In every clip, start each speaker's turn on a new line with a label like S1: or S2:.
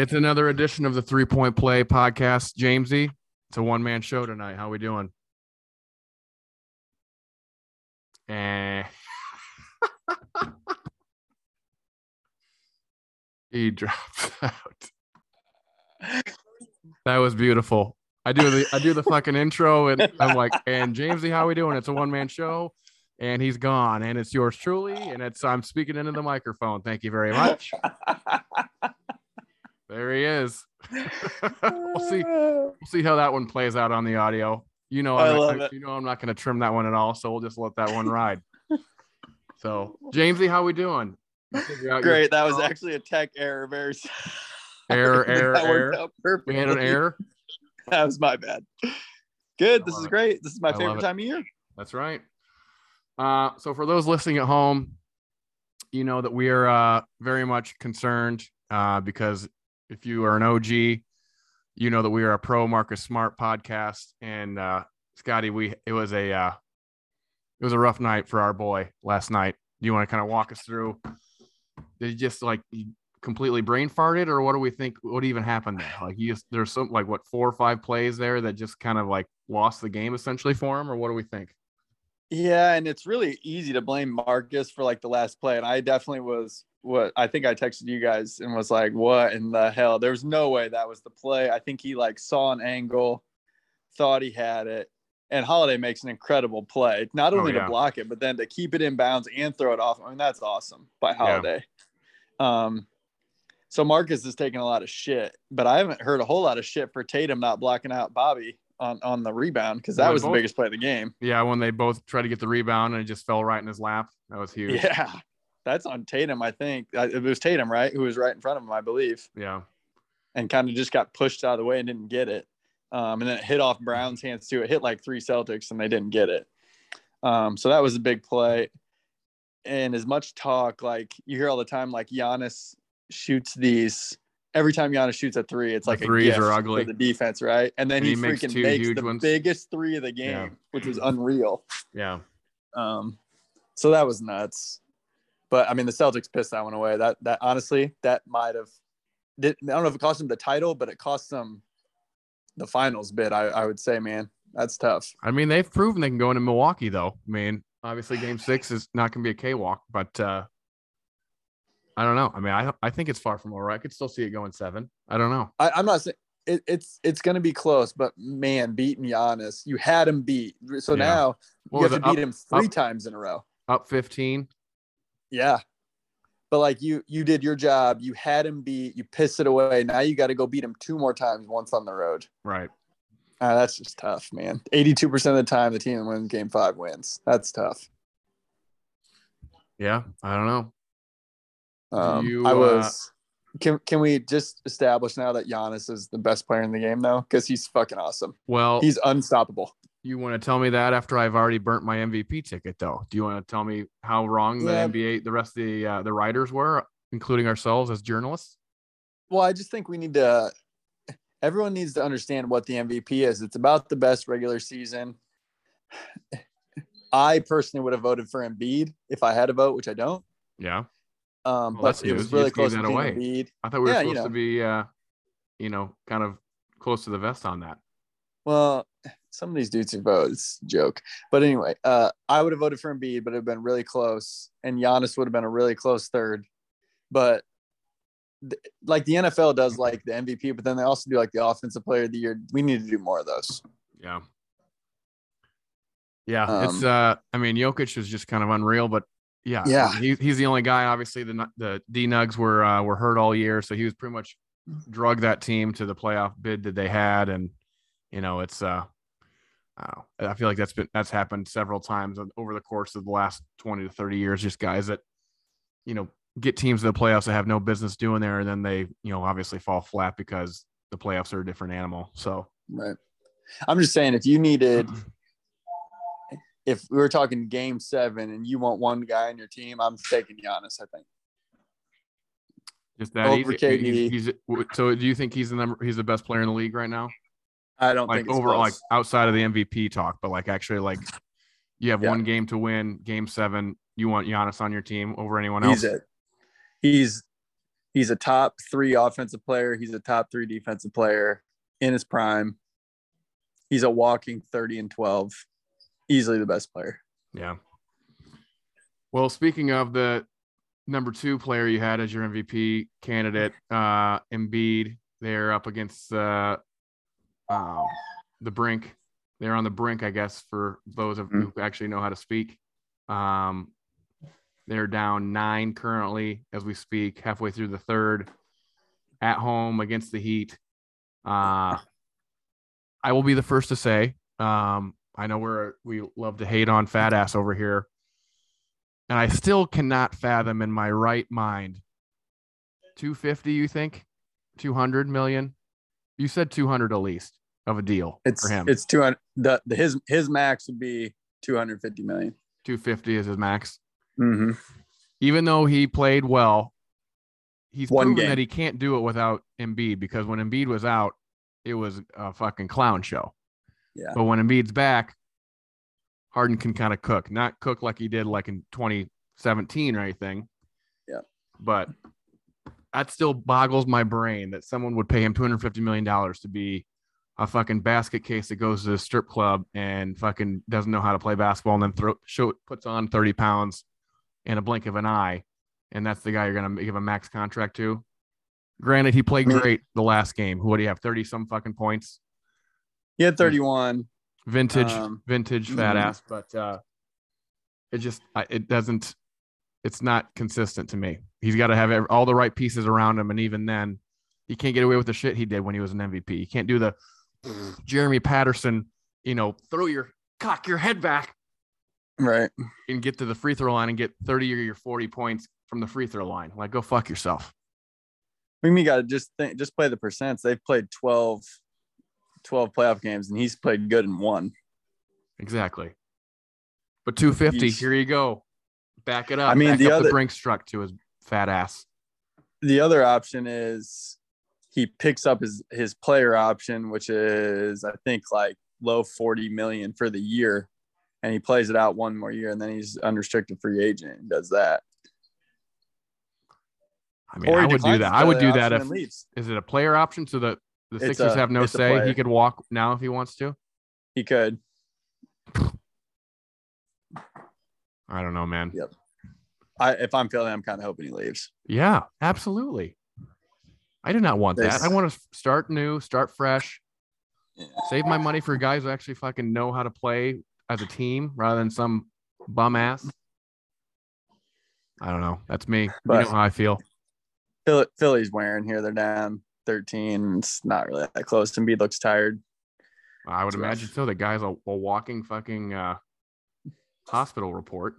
S1: It's another edition of the Three Point Play podcast. Jamesy, it's a one man show tonight. How we doing? Eh. he drops out. That was beautiful. I do the I do the fucking intro and I'm like, and Jamesy, how we doing? It's a one man show, and he's gone, and it's yours truly, and it's I'm speaking into the microphone. Thank you very much. There he is. we'll see. We'll see how that one plays out on the audio. You know,
S2: I
S1: I'm
S2: love
S1: not, you know, I'm not going to trim that one at all. So we'll just let that one ride. so, Jamesy, how we doing? You your-
S2: Great. That was actually a tech error. Very
S1: Error, error,
S2: That
S1: error.
S2: out
S1: We had an error.
S2: That was my bad. Good.
S1: I
S2: This is
S1: it.
S2: great. This is my
S1: I
S2: favorite time of year.
S1: That's right. Uh, so for those listening at home, you know that we are uh, very much concerned uh, because if you are an OG, you know that we are a pro Marcus Smart podcast. And uh, Scotty, we it was a uh, it was a rough night for our boy last night. Do you want to kind of walk us through? Did he just like he completely brain farted, or what do we think? What even happened there? Like he just there's some like what four or five plays there that just kind of like lost the game essentially for him, or what do we think?
S2: Yeah, and it's really easy to blame Marcus for like the last play. And I definitely was what I think I texted you guys and was like, what in the hell? There's no way that was the play. I think he like saw an angle, thought he had it. And Holiday makes an incredible play, not
S1: Oh,
S2: only
S1: yeah.
S2: to block it, but then to keep it in bounds and throw it off. I mean, that's awesome by Holiday. Um, so Marcus is taking a lot of shit, but I haven't heard a whole lot of shit for Tatum not blocking out Bobby on on the rebound because that
S1: Well,
S2: was the biggest play of the game.
S1: Yeah, when they both tried to get the rebound and it just fell right in his lap. That was huge.
S2: Yeah, that's on Tatum. I think it was Tatum, right, who was right in front of him, I believe,
S1: Yeah.
S2: and kind of just got pushed out of the way and didn't get it. Um, and then it hit off Brown's hands too. It hit like three Celtics and they didn't get it. Um, so that was a big play. And as much talk, like you hear all the time, like Giannis shoots these. Every time Giannis shoots a three, it's
S1: The
S2: like a
S1: threes
S2: gift
S1: are ugly.
S2: for the defense, right? And then
S1: And
S2: he,
S1: he makes
S2: freaking
S1: two
S2: makes the
S1: ones.
S2: biggest three of the game,
S1: Yeah.
S2: which was unreal.
S1: Yeah.
S2: Um, so that was nuts. But I mean, the Celtics pissed that one away. That that honestly, that might have. Did, I don't know if it cost them the title, but it cost them the finals bid. I, I would say, man, that's tough.
S1: I mean, they've proven they can go into Milwaukee, though. I mean, obviously, game six is not going to be a cakewalk, but uh, I don't know. I mean, I, I think it's far from over. I could still see it going seven. I don't know.
S2: I, I'm not saying it, it's it's going to be close, but man, beating Giannis, you had him beat. So
S1: Yeah.
S2: now
S1: What
S2: you have to beat
S1: up-
S2: him three
S1: up-
S2: times in a row.
S1: Up 15.
S2: Yeah. But like you you did your job. You had him beat. You pissed it away. Now you got to go beat him two more times, once on the road.
S1: Right.
S2: Ah, that's just tough, man. 82% of the time, the team that wins game five wins. That's tough.
S1: Yeah. I don't know.
S2: Um,
S1: you,
S2: I
S1: uh,
S2: was. Can, can we just establish now that Giannis is the best player in the game, though? Because he's fucking awesome.
S1: Well,
S2: He's unstoppable.
S1: You want to tell me that after I've already burnt my MVP ticket, though? Do you want to tell me how wrong
S2: Yeah.
S1: the NBA, the rest of the uh, the writers were, including ourselves as journalists?
S2: Well, I just think we need to. Everyone needs to understand what the MVP is. It's about the best regular season. I personally would have voted for Embiid if I had a vote, which I don't.
S1: Yeah.
S2: Um,
S1: Well,
S2: but it was really close
S1: that
S2: between
S1: away.
S2: Embiid.
S1: I thought we were
S2: Yeah, you
S1: supposed to be, uh, you know, kind of close to the vest on that.
S2: Well, some of these dudes who vote, it's a joke. But anyway, uh, I would have voted for Embiid, but it would have been really close. And Giannis would have been a really close third. But th- like the NFL does like the MVP, but then they also do like the offensive player of the year. We need to do more of those.
S1: Yeah. Yeah, it's
S2: Um,
S1: uh I mean Jokic is just kind of unreal, but yeah,
S2: Yeah.
S1: he, he's the only guy. Obviously, the the D Nugs were uh, were hurt all year, so he was pretty much drug that team to the playoff bid that they had, and you know it's uh I, I feel like that's been that's happened several times over the course of the last twenty to thirty years. Just guys that you know get teams to the playoffs that have no business doing there, and then they you know obviously fall flat because the playoffs are a different animal. So
S2: Right. I'm just saying, if you needed, if we were talking game seven and you want one guy on your team, I'm taking Giannis, I think.
S1: Just that
S2: Over
S1: easy.
S2: KD.
S1: He's, he's so. Do you think he's the number? He's the best player in the league right now?
S2: I don't
S1: Like
S2: think
S1: over,
S2: close.
S1: like outside of the MVP talk, but like actually, like you have
S2: Yeah.
S1: one game to win, game seven. You want Giannis on your team over anyone else?
S2: He's it. He's He's a top three offensive player. He's a top three defensive player in his prime. He's a walking 30 and 12. Easily the best player.
S1: Yeah. Well, speaking of the number two player you had as your MVP candidate, uh, Embiid, they're up against uh, um, the brink. They're on the brink, I guess, for those of
S2: Mhm.
S1: who actually know how to speak. Um, they're down nine currently as we speak, halfway through the third, at home against the Heat. Uh, I will be the first to say, um, I know we're we love to hate on fat ass over here, and I still cannot fathom in my right mind. 250, you think? 200 million? You said 200 at least of a deal
S2: It's
S1: for him.
S2: it's 200 the, the his his max would be 250 million.
S1: 250 is his max.
S2: Mm-hmm.
S1: Even though he played well, he's
S2: One
S1: proven
S2: game.
S1: that he can't do it without Embiid because when Embiid was out, it was a fucking clown show.
S2: Yeah.
S1: But when Embiid's back, Harden can kind of cook, not cook like he did like in 2017 or anything.
S2: Yeah.
S1: But that still boggles my brain that someone would pay him 250 million dollars to be a fucking basket case that goes to the strip club and fucking doesn't know how to play basketball and then throw show puts on 30 pounds in a blink of an eye, and that's the guy you're gonna give a max contract to. Granted, he played great the last game. What do you have? 30 some fucking points.
S2: He had 31.
S1: Vintage,
S2: Um,
S1: vintage fat
S2: mhm.
S1: ass, but uh, it just it doesn't. It's not consistent to me. He's got to have all the right pieces around him, and even then, he can't get away with the shit he did when he was an MVP. He can't do the Mm-hmm. Jeremy Patterson, you know, throw your cock your head back
S2: Right.
S1: and get to the free throw line and get 30 or your 40 points from the free throw line. Like, go fuck yourself.
S2: I mean, you got to just think, just play the percents. They've played 12, 12 playoff games, and he's played good in one.
S1: Exactly. But 250,
S2: Yeesh.
S1: here you go. Back it up.
S2: I mean,
S1: Back
S2: the
S1: up the
S2: other-
S1: brink struck to his fat ass.
S2: The other option is he picks up his his player option, which is I think like low 40 million for the year, and he plays it out one more year, and then he's unrestricted free agent and does that.
S1: I mean, I would do that. I would do that if is it a player option so that the
S2: It's
S1: Sixers
S2: a-
S1: have no say. He could walk now if he wants to.
S2: he could.
S1: I don't know, man.
S2: Yep. I if I'm feeling, I'm kind of hoping he leaves.
S1: Yeah, absolutely. I do not want that. I want to start new, start fresh,
S2: Yeah.
S1: save my money for guys who actually fucking know how to play as a team rather than some bum ass. I don't know. That's me. you know how I feel.
S2: Philly, Philly's wearing here. They're down 13. It's not really that close. Embiid looks tired.
S1: I would
S2: It's rough.
S1: imagine so. The guy's a, a walking fucking uh, hospital report.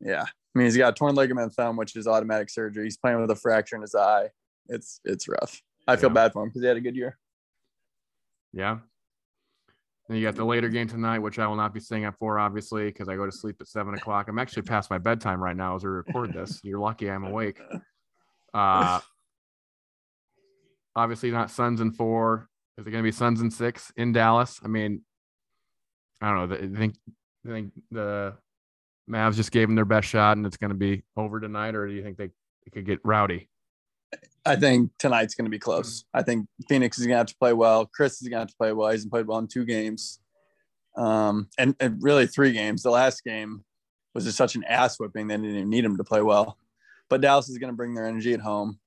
S2: Yeah. I mean, he's got a torn ligament thumb, which is automatic surgery. He's playing with a fracture in his eye. It's it's rough. I feel
S1: Yeah.
S2: bad for him because he had a good year.
S1: Yeah. Then you got the later game tonight, which I will not be staying up for, obviously, because I go to sleep at seven o'clock. I'm actually past my bedtime right now as we record this. You're lucky I'm awake. Uh, obviously, not Suns and four. Is it going to be Suns and six in Dallas? I mean, I don't know. I think I think the Mavs just gave them their best shot, and it's going to be over tonight, or do you think they, they could get rowdy?
S2: I think tonight's going to be close. I think Phoenix is going to have to play well. Chris is going to have to play well. He hasn't played well in two games, um, and, and really three games. The last game was just such an ass whipping. They didn't even need him to play well. But Dallas is going to bring their energy at home.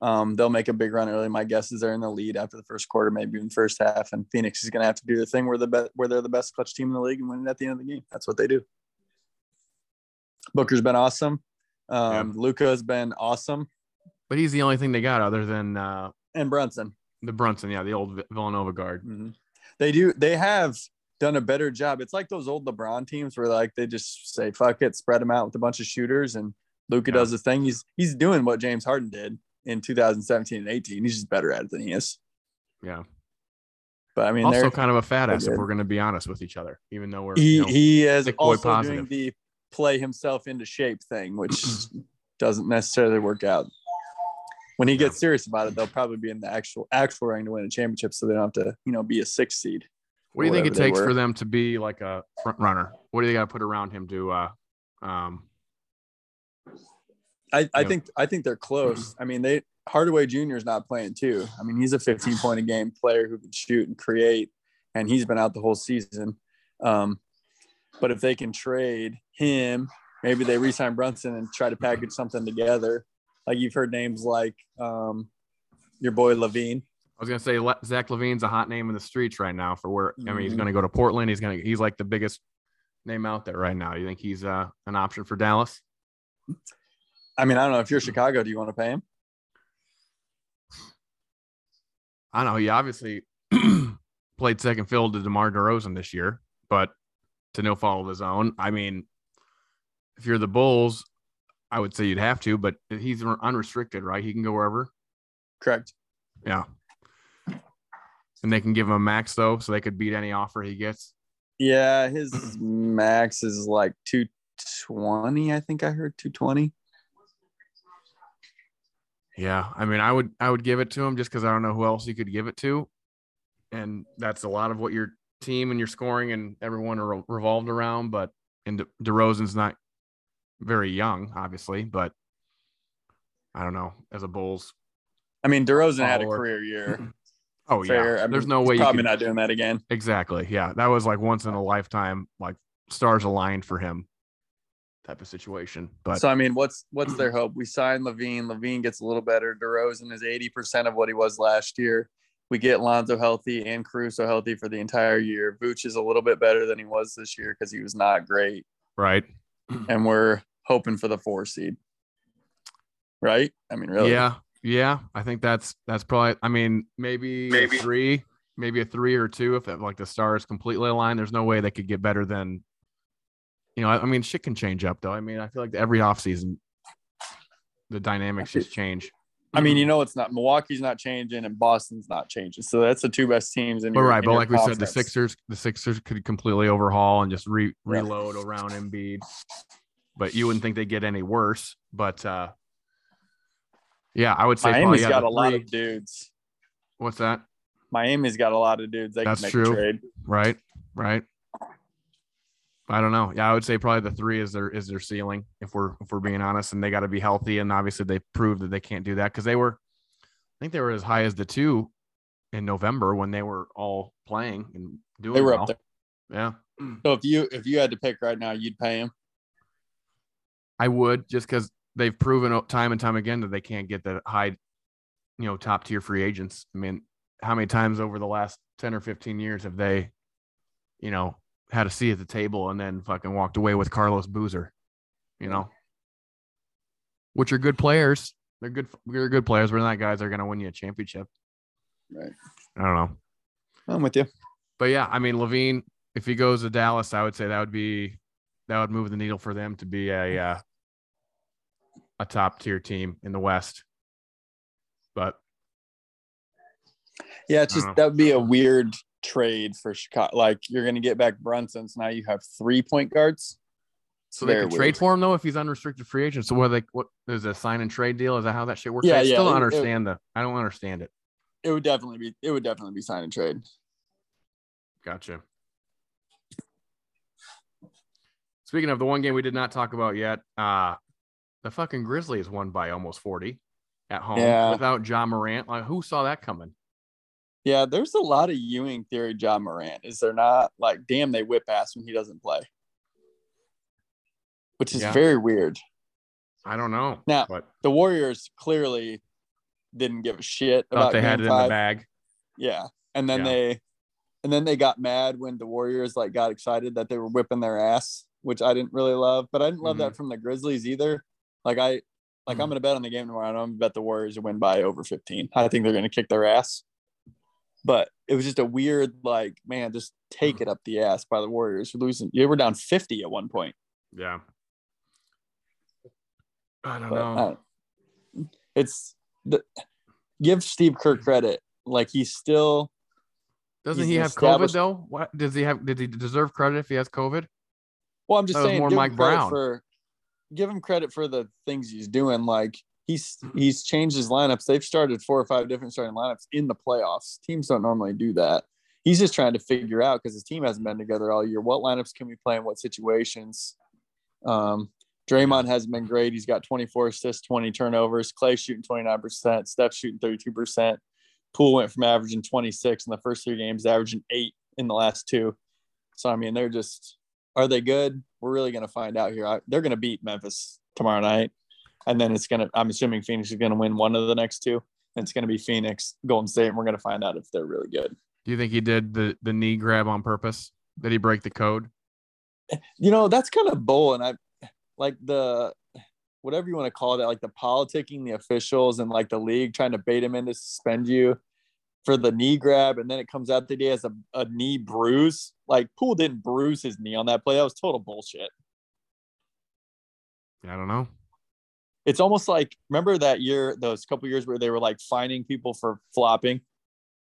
S2: Um, they'll make a big run early. My guess is they're in the lead after the first quarter, maybe even first half. And Phoenix is going to have to do the thing where the be- where they're the best clutch team in the league and win it at the end of the game. That's what they do. Booker's been awesome. Um, Luka has been awesome,
S1: But he's the only thing they got other than uh,
S2: and Brunson.
S1: the Brunson, yeah, the old Villanova guard.
S2: Mhm. They do. They have done a better job. It's like those old LeBron teams where like they just say fuck it, spread them out with a bunch of shooters, and Luka
S1: Yeah.
S2: does his thing. He's he's doing what James Harden did in 2017 and 18. He's just better at it than he is.
S1: Yeah.
S2: But I mean,
S1: also kind of a fat ass if we're going to be honest with each other, even though we're
S2: he
S1: you know,
S2: he is also
S1: positive.
S2: doing the play himself into shape thing, which doesn't necessarily work out. When he gets serious about it, they'll probably be in the actual actual ring to win a championship, so they don't have to you know be a six seed.
S1: what do you think it takes for them to be like a front runner? What do they got to put around him to uh um
S2: I, I
S1: Yeah.
S2: think I think they're close. I mean, they Hardaway Jr. is not playing too. I mean, he's a 15 point a game player who can shoot and create, and he's been out the whole season. Um, but if they can trade him, maybe they re-sign Brunson and try to package something together. Like you've heard names like um, your boy LaVine.
S1: I was gonna say Zach LaVine's a hot name in the streets right now for where I mean he's
S2: Mhm.
S1: gonna go to Portland. He's gonna he's like the biggest name out there right now. You think he's uh, an option for Dallas?
S2: I mean, I don't know if you're Chicago, do you want to pay him?
S1: I know. He obviously played second fiddle to DeMar DeRozan this year, but to no fault of his own. I mean, if you're the Bulls, I would say you'd have to, but he's unrestricted, right? He can go wherever.
S2: Correct.
S1: Yeah. And they can give him a max though, so they could beat any offer he gets.
S2: Yeah, his max is like 220. I think I heard 220.
S1: Yeah, I mean, I would I would give it to him just because I don't know who else you could give it to, and that's a lot of what your team and your scoring and everyone are revolved around. But and De- DeRozan's not very young, obviously, but I don't know. As a Bulls,
S2: I mean, DeRozan had a career year.
S1: oh
S2: Fair.
S1: yeah,
S2: I
S1: there's no way you
S2: probably
S1: could,
S2: not doing that again.
S1: exactly. Yeah, that was like once in a lifetime, like stars aligned for him, type of situation. But
S2: so I mean, what's what's their hope? We sign LaVine. LaVine gets a little better. DeRozan is 80% of what he was last year. We get Lonzo healthy and Caruso healthy for the entire year. Vooch is a little bit better than he was this year because he was not great.
S1: right,
S2: And we're hoping for the four seed. Right? I mean, really?
S1: Yeah, yeah. I think that's that's probably. I mean, maybe
S2: Maybe.
S1: three, maybe a three or two if that, like the stars completely aligned. There's no way they could get better than. You know, I, I mean, shit can change up though. I mean, I feel like every offseason, the dynamics just change.
S2: I mean, you know, it's not Milwaukee's not changing and Boston's not changing. So that's the two best teams in
S1: But
S2: your,
S1: right,
S2: in
S1: but
S2: your
S1: like we said, the. Sixers, the Sixers could completely overhaul and just re-
S2: Yeah.
S1: reload around Embiid. But you wouldn't think they get any worse. But uh yeah, I would say probably,
S2: Miami's
S1: yeah,
S2: got a lot of dudes.
S1: What's that?
S2: Miami's got a lot of dudes. They
S1: That's
S2: can make
S1: true.
S2: a trade.
S1: Right, right. I don't know. Yeah, I would say probably the three is their is their ceiling if we're if we're being honest, and they got to be healthy. And obviously, they proved that they can't do that because they were, I think they were as high as the two in November when they were all playing and doing.
S2: They were
S1: well.
S2: up there.
S1: Yeah,
S2: So if you if you had to pick right now, you'd pay him.
S1: I would just because they've proven time and time again that they can't get the high, you know, top tier free agents. I mean, how many times over the last ten or fifteen years have they, you know, had a seat at the table and then fucking walked away with Carlos Boozer, you know, which are good players. They're good. They're good players, but they're not guys that are going to win you a championship.
S2: Right.
S1: I don't know,
S2: I'm with you.
S1: but yeah, I mean, LaVine, if he goes to Dallas, I would say that would be that would move the needle for them to be a uh, a top tier team in the West. But
S2: Yeah, it's just that would be a weird trade for Chicago. Like you're gonna get back Brunson, so now you have three point guards.
S1: so they could trade for him though if he's unrestricted free agent. So what they what there's a sign and trade deal? Is that how that shit works?
S2: Yeah,
S1: I
S2: yeah,
S1: still don't
S2: it- it-
S1: understand the. I don't understand it.
S2: It would definitely be. It would definitely be sign and trade.
S1: Gotcha. Speaking of the one game we did not talk about yet, uh the fucking Grizzlies won by almost 40 at home
S2: Yeah.
S1: without Ja Morant. Like who saw that coming?
S2: Yeah, there's a lot of Ewing theory. Ja Morant is there not? Like, damn, they whip ass when he doesn't play, which is
S1: Yeah.
S2: very weird.
S1: I don't know.
S2: Now-
S1: but
S2: The Warriors clearly didn't give a shit
S1: thought
S2: about
S1: they had it
S2: game
S1: in the bag.
S2: Yeah, and then
S1: Yeah.
S2: they, and then they got mad when the Warriors like got excited that they were whipping their ass, which I didn't really love. But I didn't love
S1: Mm-hmm.
S2: that from the Grizzlies either. Like I, like I'm gonna bet on the game tomorrow. and I'm gonna bet the Warriors win by over 15. I think they're gonna kick their ass. But it was just a weird, like, man, just take it up the ass by the Warriors for losing. You were down 50 at one point.
S1: Yeah. I don't
S2: But,
S1: know.
S2: uh, it's the give Steve Kerr credit. Like he's still
S1: Doesn't
S2: he's
S1: he have COVID though? What does he have? Did he deserve credit if he has COVID?
S2: Well, I'm just
S1: That
S2: saying,
S1: more
S2: give
S1: Mike
S2: him credit
S1: Brown.
S2: for give him credit for the things he's doing. Like he's he's changed his lineups. They've started four or five different starting lineups in the playoffs. Teams don't normally do that. He's just trying to figure out because his team hasn't been together all year. What lineups can we play in what situations? Um, Draymond hasn't been great. He's got 24 assists, 20 turnovers. Clay shooting 29%. Steph shooting 32%. Poole went from averaging 26 in the first three games, averaging eight in the last two. So I mean, they're just are they good? We're really going to find out here. I, they're going to beat Memphis tomorrow night, and then it's going to. I'm assuming Phoenix is going to win one of the next two. And it's going to be Phoenix, Golden State, and we're going to find out if they're really good.
S1: Do you think he did the the knee grab on purpose? Did he break the code?
S2: You know, that's kind of bull, and I like the whatever you want to call it, like the politicking, the officials, and like the league trying to bait him in to suspend you for the knee grab, and then it comes out that he has a, a knee bruise. Like Poole didn't bruise his knee on that play. That was total bullshit.
S1: I don't know.
S2: It's almost like remember that year, those couple years where they were like finding people for flopping.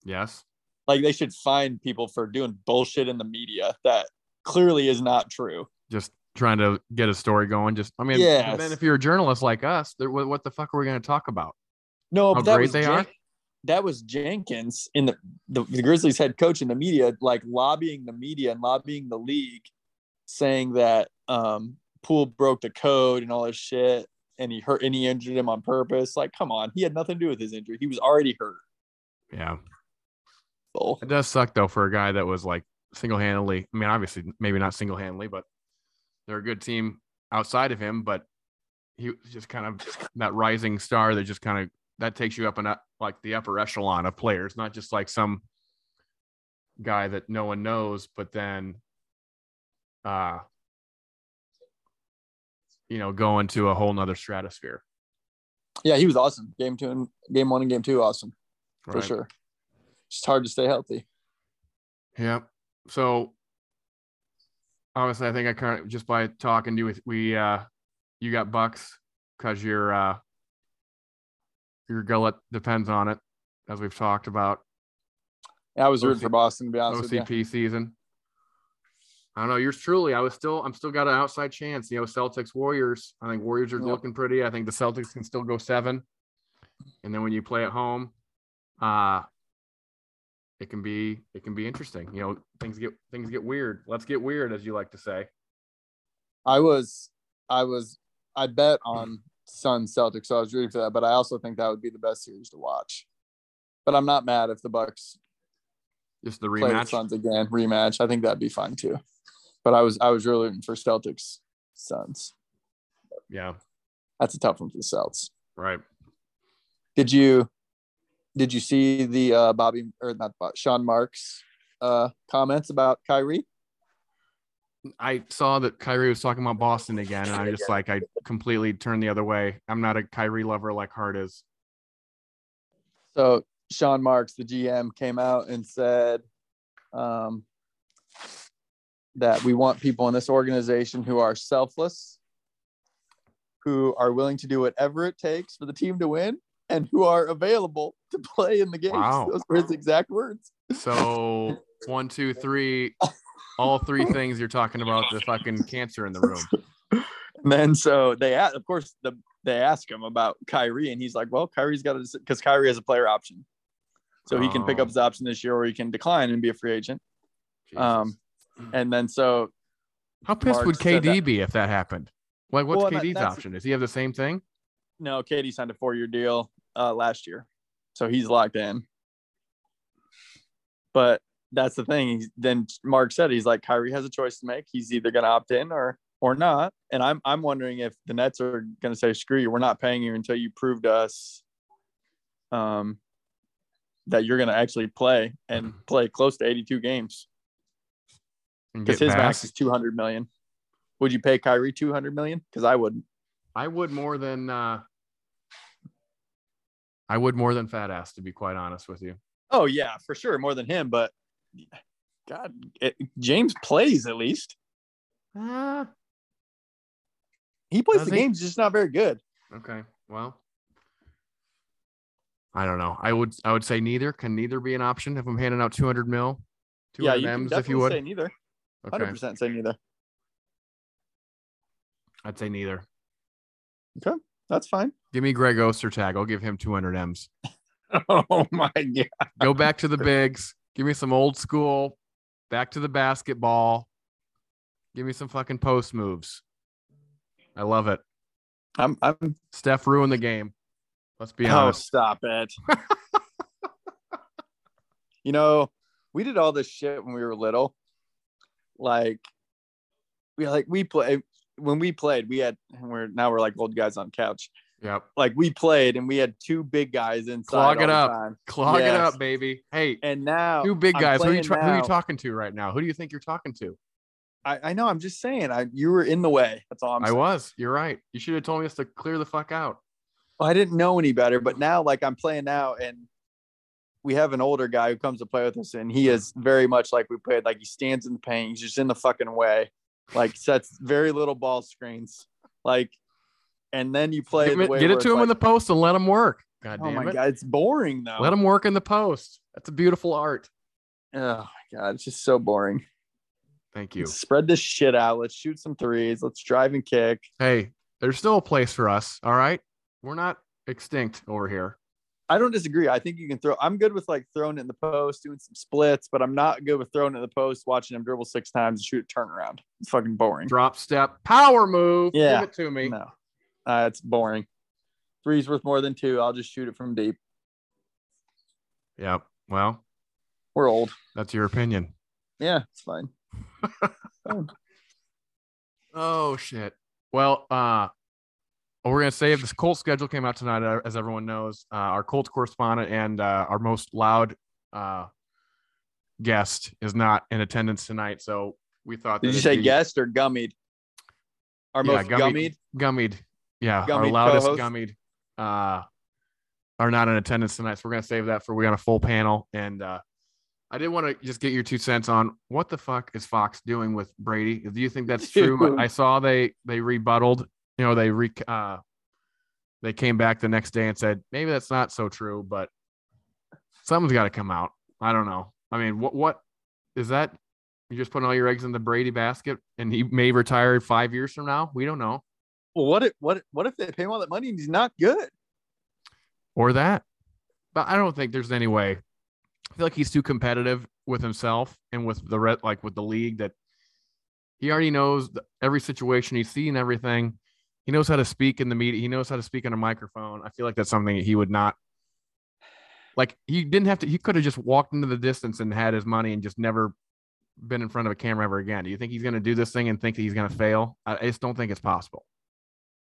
S1: Yes.
S2: Like they should find people for doing bullshit in the media that clearly is not true.
S1: Just trying to get a story going. Just, I mean,
S2: Yes.
S1: then if you're a journalist like us, what, what the fuck are we going to talk about?
S2: No,
S1: How great
S2: was
S1: they are?
S2: That was Jenkins in the, the the Grizzlies head coach in the media, like lobbying the media and lobbying the league, saying that um Poole broke the code and all this shit, and he hurt and he injured him on purpose. Like, come on, he had nothing to do with his injury. He was already hurt.
S1: Yeah.
S2: Bull.
S1: It does suck though for a guy that was like single handedly. I mean, obviously, maybe not single handedly, but they're a good team outside of him. But he was just kind of that rising star that just kind of that takes you up and up like the upper echelon of players, not just like some guy that no one knows, but then, uh, you know, go into a whole nother stratosphere.
S2: Yeah, he was awesome. Game two and game one and game two, awesome for
S1: Right.
S2: sure. Just hard to stay healthy.
S1: Yeah. So obviously I think I kind of just by talking to you with we uh you got Bucks because your uh your gullet depends on it, as we've talked about.
S2: I was rooting
S1: OC
S2: for Boston to be honest.
S1: OCP season. I don't know. Yours truly. I was still. I'm still got an outside chance. You know, Celtics Warriors. I think Warriors are
S2: Yep.
S1: looking pretty. I think the Celtics can still go seven. And then when you play at home, uh it can be it can be interesting. You know, things get things get weird. Let's get weird, as you like to say.
S2: I was, I was, I bet on Sun Celtics, so I was rooting for that. But I also think that would be the best series to watch. But I'm not mad if the Bucks
S1: Just the
S2: play the
S1: rematch.
S2: Suns again, rematch. I think that'd be fine too. But I was, I was really rooting for Celtics Suns.
S1: Yeah.
S2: That's a tough one for the Celts.
S1: Right.
S2: Did you, did you see the uh, Bobby or not Sean Marks uh, comments about Kyrie?
S1: I saw that Kyrie was talking about Boston again, and I just like I completely turned the other way. I'm not a Kyrie lover like Hart is.
S2: So Sean Marks, the GM, came out and said um, that we want people in this organization who are selfless, who are willing to do whatever it takes for the team to win, and who are available to play in the games.
S1: Wow.
S2: Those were his exact words.
S1: So one, two, three, all three things you're talking about the fucking cancer in the room.
S2: And then so they asked, of course, the they ask him about Kyrie, and he's like, "Well, Kyrie's got to because Kyrie has a player option, so he can pick
S1: Oh.
S2: up his option this year, or he can decline and be a free agent."
S1: Jesus.
S2: Um, And then so
S1: How pissed would
S2: Mark said
S1: KD be if that happened? Like, what's
S2: Well, and that-
S1: KD's option? Does he have the same thing?
S2: No, KD signed a four-year deal uh, last year, so he's locked in. But that's the thing. He's, then Mark said he's like Kyrie has a choice to make. He's either going to opt in or or not. And I'm I'm wondering if the Nets are going to say screw you, we're not paying you until you prove to us um, that you're going to actually play and play close to 82 games because his max is 200 million. Would you pay Kyrie 200 million? Because I wouldn't.
S1: I would more than uh I would more than fat ass to be quite honest with you.
S2: Oh yeah, for sure, more than him. But God, it, James plays at least.
S1: Ah,
S2: He plays the
S1: he?
S2: games, just not very good.
S1: okay. Well, I don't know. I would I would say neither. Can neither be an option if I'm handing out 200 mil, 200
S2: Yeah, you
S1: M's
S2: definitely
S1: if you would.
S2: say neither. Hundred
S1: Okay.
S2: percent say neither.
S1: I'd say neither.
S2: Okay, that's fine.
S1: Give me Greg Ostertag. I'll give him 200 M's.
S2: Oh my god.
S1: Go back to the bigs. Give me some old school. Back to the basketball. Give me some fucking post moves. I love it.
S2: I'm I'm
S1: Steph ruined the game. Let's be honest.
S2: Oh,
S1: honest.
S2: stop it. you know, we did all this shit when we were little. Like, we like we play when we played. We had and we're now we're like old guys on couch.
S1: Yep.
S2: Like we played and we had two big guys inside.
S1: Clog it up.
S2: time.
S1: Clog it up, baby. Hey,
S2: And now
S1: two big guys. Who are,
S2: you
S1: try, who you talking to right now? Who do you think you're talking to?
S2: I, I know. I'm just saying. I you were in the way. That's all I'm
S1: I
S2: saying.
S1: was. You're right. You should have told me us to clear the fuck out.
S2: Well, I didn't know any better, but now like I'm playing now and we have an older guy who comes to play with us and he is very much like we played. Like he stands in the paint, he's just in the fucking way, like sets very little ball screens. Like and then you play
S1: Get, it-
S2: way
S1: get it to him in the post and let him work. God
S2: Oh
S1: damn
S2: my
S1: it.
S2: god, it's boring though.
S1: Let him work in the post. That's a beautiful art.
S2: Oh my god, it's just so boring.
S1: Thank you.
S2: Spread this shit out. Let's shoot some threes. Let's drive and kick.
S1: Hey, there's still a place for us. All right. We're not extinct over here.
S2: I don't disagree. I think you can throw. I'm good with like throwing it in the post, doing some splits, but I'm not good with throwing it in the post, watching him dribble six times and shoot a turnaround. It's fucking boring.
S1: Drop step, power move.
S2: Yeah.
S1: Give it to me.
S2: No, uh, it's boring. Three's worth more than two. I'll just shoot it from deep.
S1: Yep. Well,
S2: We're old.
S1: that's your opinion.
S2: Yeah, it's fine.
S1: Oh shit. Well, uh we're gonna save this Colts schedule came out tonight, uh, as everyone knows. Uh, our Colts correspondent and uh, our most loud uh, guest is not in attendance tonight, so we thought.
S2: Did
S1: that
S2: you say
S1: be-
S2: guessed or gummied? Our
S1: Yeah,
S2: most
S1: gummied.
S2: gummied.
S1: Gummied, yeah, our loudest
S2: co-host.
S1: gummied, uh, are not in attendance tonight, so we're gonna save that for we got a full panel. And uh, I did want to just get your two cents on what the fuck is Fox doing with Brady? Do you think that's true? I saw they they rebutted, you know, they re uh, they came back the next day and said maybe that's not so true, but something's got to come out. I don't know. I mean, what what is that? You're just putting all your eggs in the Brady basket, and he may retire five years from now. We don't know.
S2: Well, what if what what if they pay him all that money and he's not good?
S1: or that. But I don't think there's any way. I feel like he's too competitive with himself and with the like with the league that he already knows every situation. He's seen everything. He knows how to speak in the media. He knows how to speak on a microphone. I feel like that's something he would not like. He didn't have to. He could have just walked into the distance and had his money and just never been in front of a camera ever again. Do you think he's going to do this thing and think that he's going to fail? I just don't think it's possible.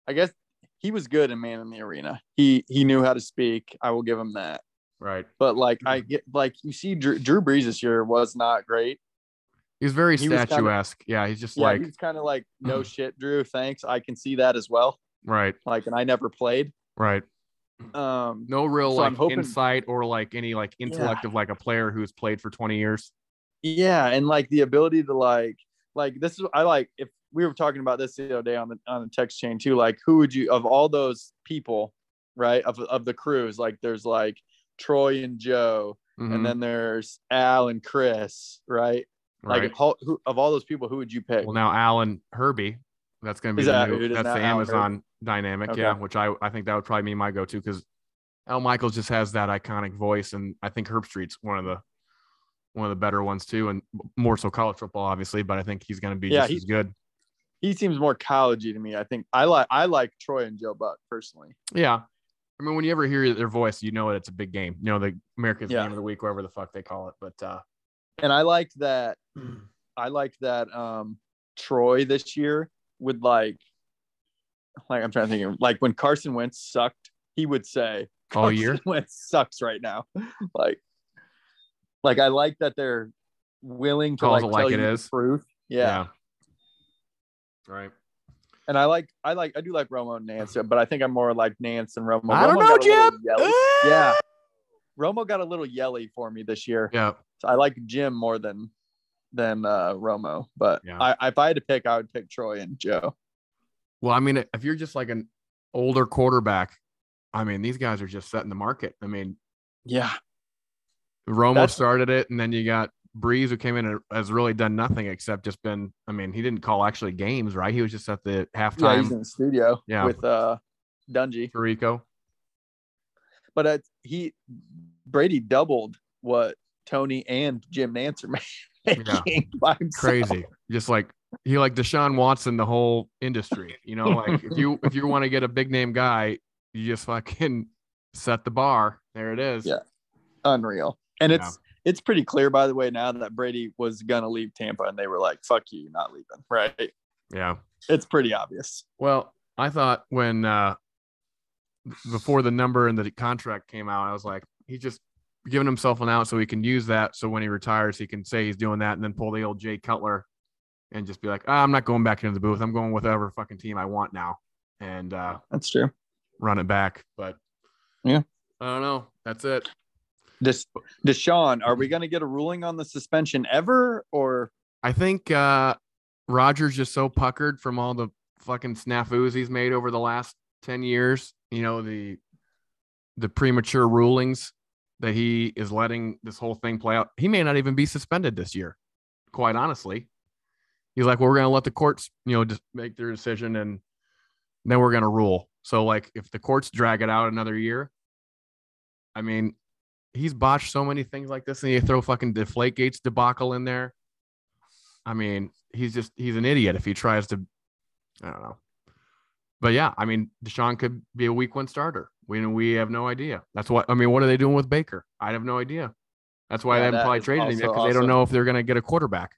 S2: I guess he was good in man in the arena. He he knew how to speak. I will give him that.
S1: Right.
S2: But like I get like you see Drew, Drew Brees this year was not great.
S1: He's very
S2: He was kinda-
S1: statuesque. yeah. He's just
S2: Yeah,
S1: like,
S2: he's kind of like no shit, Drew. Thanks. I can see that as well.
S1: right.
S2: Like, and I never played.
S1: Right.
S2: Um,
S1: no real
S2: So
S1: like
S2: hoping-
S1: insight or like any like intellect of like a player who's played for 20 years.
S2: yeah, and like the ability to like like this is I like if we were talking about this the other day on the on the text chain too. Like, who would you of all those people, right? Of of the crews, like there's like Troy and Joe,
S1: Mhm,
S2: and then there's Al and Chris, right? Like,
S1: right.
S2: all, who, of all those people, who would you pick?
S1: well, now Alan Herbie, that's going to be
S2: that-
S1: new, that's the Amazon dynamic,
S2: Okay.
S1: yeah. Which I I think that would probably be my go-to because Al Michaels just has that iconic voice, and I think Herbstreit's one of the one of the better ones too, and more so college football, obviously. But I think he's going to be
S2: Yeah,
S1: just as good.
S2: He seems more collegey to me. I think I like I like Troy and Joe Buck personally.
S1: Yeah. I mean, when you ever hear their voice, you know it. it's a big game. You know, the America's
S2: Yeah.
S1: game of the week, whatever the fuck they call it. But uh,
S2: And I liked that. I liked that um Troy this year would like like I'm trying to think of like when Carson Wentz sucked, he would say
S1: all
S2: Carson
S1: year,
S2: Wentz sucks right now. like like I like that they're willing to
S1: Calls
S2: like
S1: like
S2: tell
S1: it
S2: you
S1: is.
S2: the truth. Yeah.
S1: Right.
S2: And I like I like I do like Romo and Nance, but I think I'm more like Nance and Romo.
S1: I don't
S2: Romo
S1: know,
S2: got a little
S1: Jim.
S2: Yeah. Romo got a little yelly for me this year.
S1: Yeah.
S2: So I like Jim more than than uh Romo. But
S1: Yeah.
S2: I if I had to pick, I would pick Troy and Joe.
S1: Well, I mean, if you're just like an older quarterback, I mean, these guys are just setting the market. I mean,
S2: Yeah.
S1: Romo
S2: That's-
S1: started it, and then you got Brees, who came in and has really done nothing except just been. I mean, he didn't call actually games, right? He was just at the
S2: Yeah,
S1: halftime
S2: he's in the studio
S1: Yeah.
S2: with uh Dungy.
S1: for Rico.
S2: But uh, he Brady doubled what Tony and Jim Nance are making. tanking by himself.
S1: crazy. Just like he like Deshaun Watson, the whole industry. You know, like if you if you want to get a big name guy, you just fucking set the bar. There it is.
S2: Yeah. Unreal. And
S1: Yeah.
S2: it's it's pretty clear, by the way, now that Brady was gonna leave Tampa, and they were like, "Fuck you, you're not leaving." Right?
S1: Yeah.
S2: It's pretty obvious.
S1: Well, I thought when uh before the number and the contract came out, I was like, he's just giving himself an out so he can use that. So when he retires, he can say he's doing that and then pull the old Jay Cutler and just be like, ah, I'm not going back into the booth. I'm going with whatever fucking team I want now and uh
S2: That's true.
S1: run it back. But
S2: Yeah.
S1: I don't know. That's it.
S2: Des- Deshaun, are we gonna get a ruling on the suspension ever, or
S1: I think uh Roger's just so puckered from all the fucking snafus he's made over the last 10 years, you know, the the premature rulings that he is letting this whole thing play out. He may not even be suspended this year, quite honestly. He's like, well, we're gonna let the courts, you know, just make their decision and then we're gonna rule. So like if the courts drag it out another year, I mean, he's botched so many things like this, and you throw fucking deflate gates debacle in there. I mean, he's just he's an idiot if he tries to I don't know. But yeah, I mean, Deshaun could be a week one starter. We we have no idea. That's what I mean. What are they doing with Baker? I have no idea. That's why
S2: Yeah,
S1: they haven't probably traded him yet because they don't know if they're going to get a quarterback.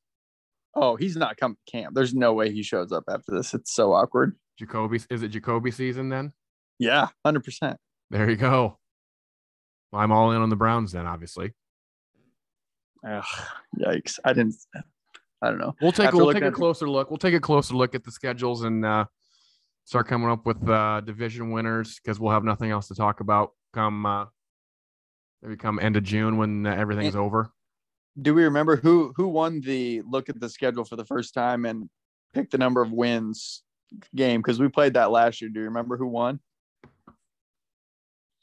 S2: oh, he's not coming to camp? There's no way he shows up after this. It's so awkward.
S1: Jacoby is it Jacoby season then?
S2: Yeah, hundred percent.
S1: There you go. Well, I'm all in on the Browns then, obviously.
S2: Yikes! I didn't. I don't know.
S1: We'll take
S2: After
S1: we'll take a
S2: at
S1: closer look. We'll take a closer look at the schedules and uh, start coming up with uh, division winners because we'll have nothing else to talk about come uh, maybe come end of June when uh, everything's over.
S2: Do we remember who who won the look at the schedule for the first time and pick the number of wins game? Because we played that last year. Do you remember who won?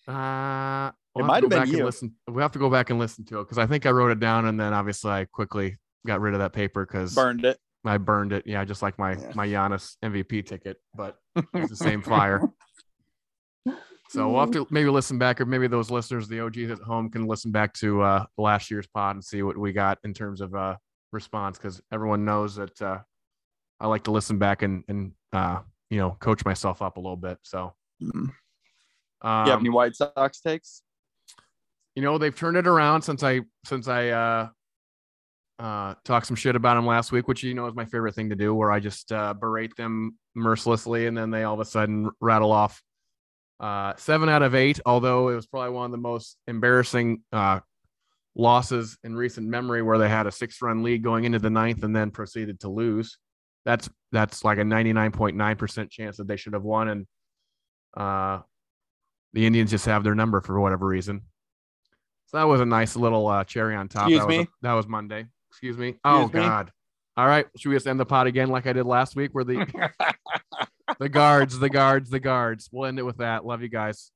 S1: Uh, we'll
S2: It might have been
S1: back and
S2: you.
S1: listen. We have to go back and listen to it because I think I wrote it down and then obviously I quickly got rid of that paper because
S2: Burned it.
S1: I burned it. Yeah, just like my
S2: Yeah.
S1: my Giannis MVP ticket, but it's the same fire. So we'll have to maybe listen back, or maybe those listeners, the OGs at home, can listen back to uh, last year's pod and see what we got in terms of uh, response, because everyone knows that uh, I like to listen back and and uh, you know coach myself up a little bit. So, um,
S2: you have any White Sox takes?
S1: You know they've turned it around since I since I uh, uh, talked some shit about them last week, which you know is my favorite thing to do, where I just uh, berate them mercilessly, and then they all of a sudden rattle off uh, seven out of eight. Although it was probably one of the most embarrassing uh, losses in recent memory, where they had a six-run lead going into the ninth and then proceeded to lose. That's that's like a ninety-nine point nine percent chance that they should have won, and uh, the Indians just have their number for whatever reason. So that was a nice little uh, cherry on top.
S2: Excuse
S1: that me. Was
S2: a,
S1: that was Monday. Excuse me.
S2: Excuse oh me?
S1: God. All right. Should we just end the pot again like I did last week? Where the the guards, the guards, the guards. We'll end it with that. Love you guys.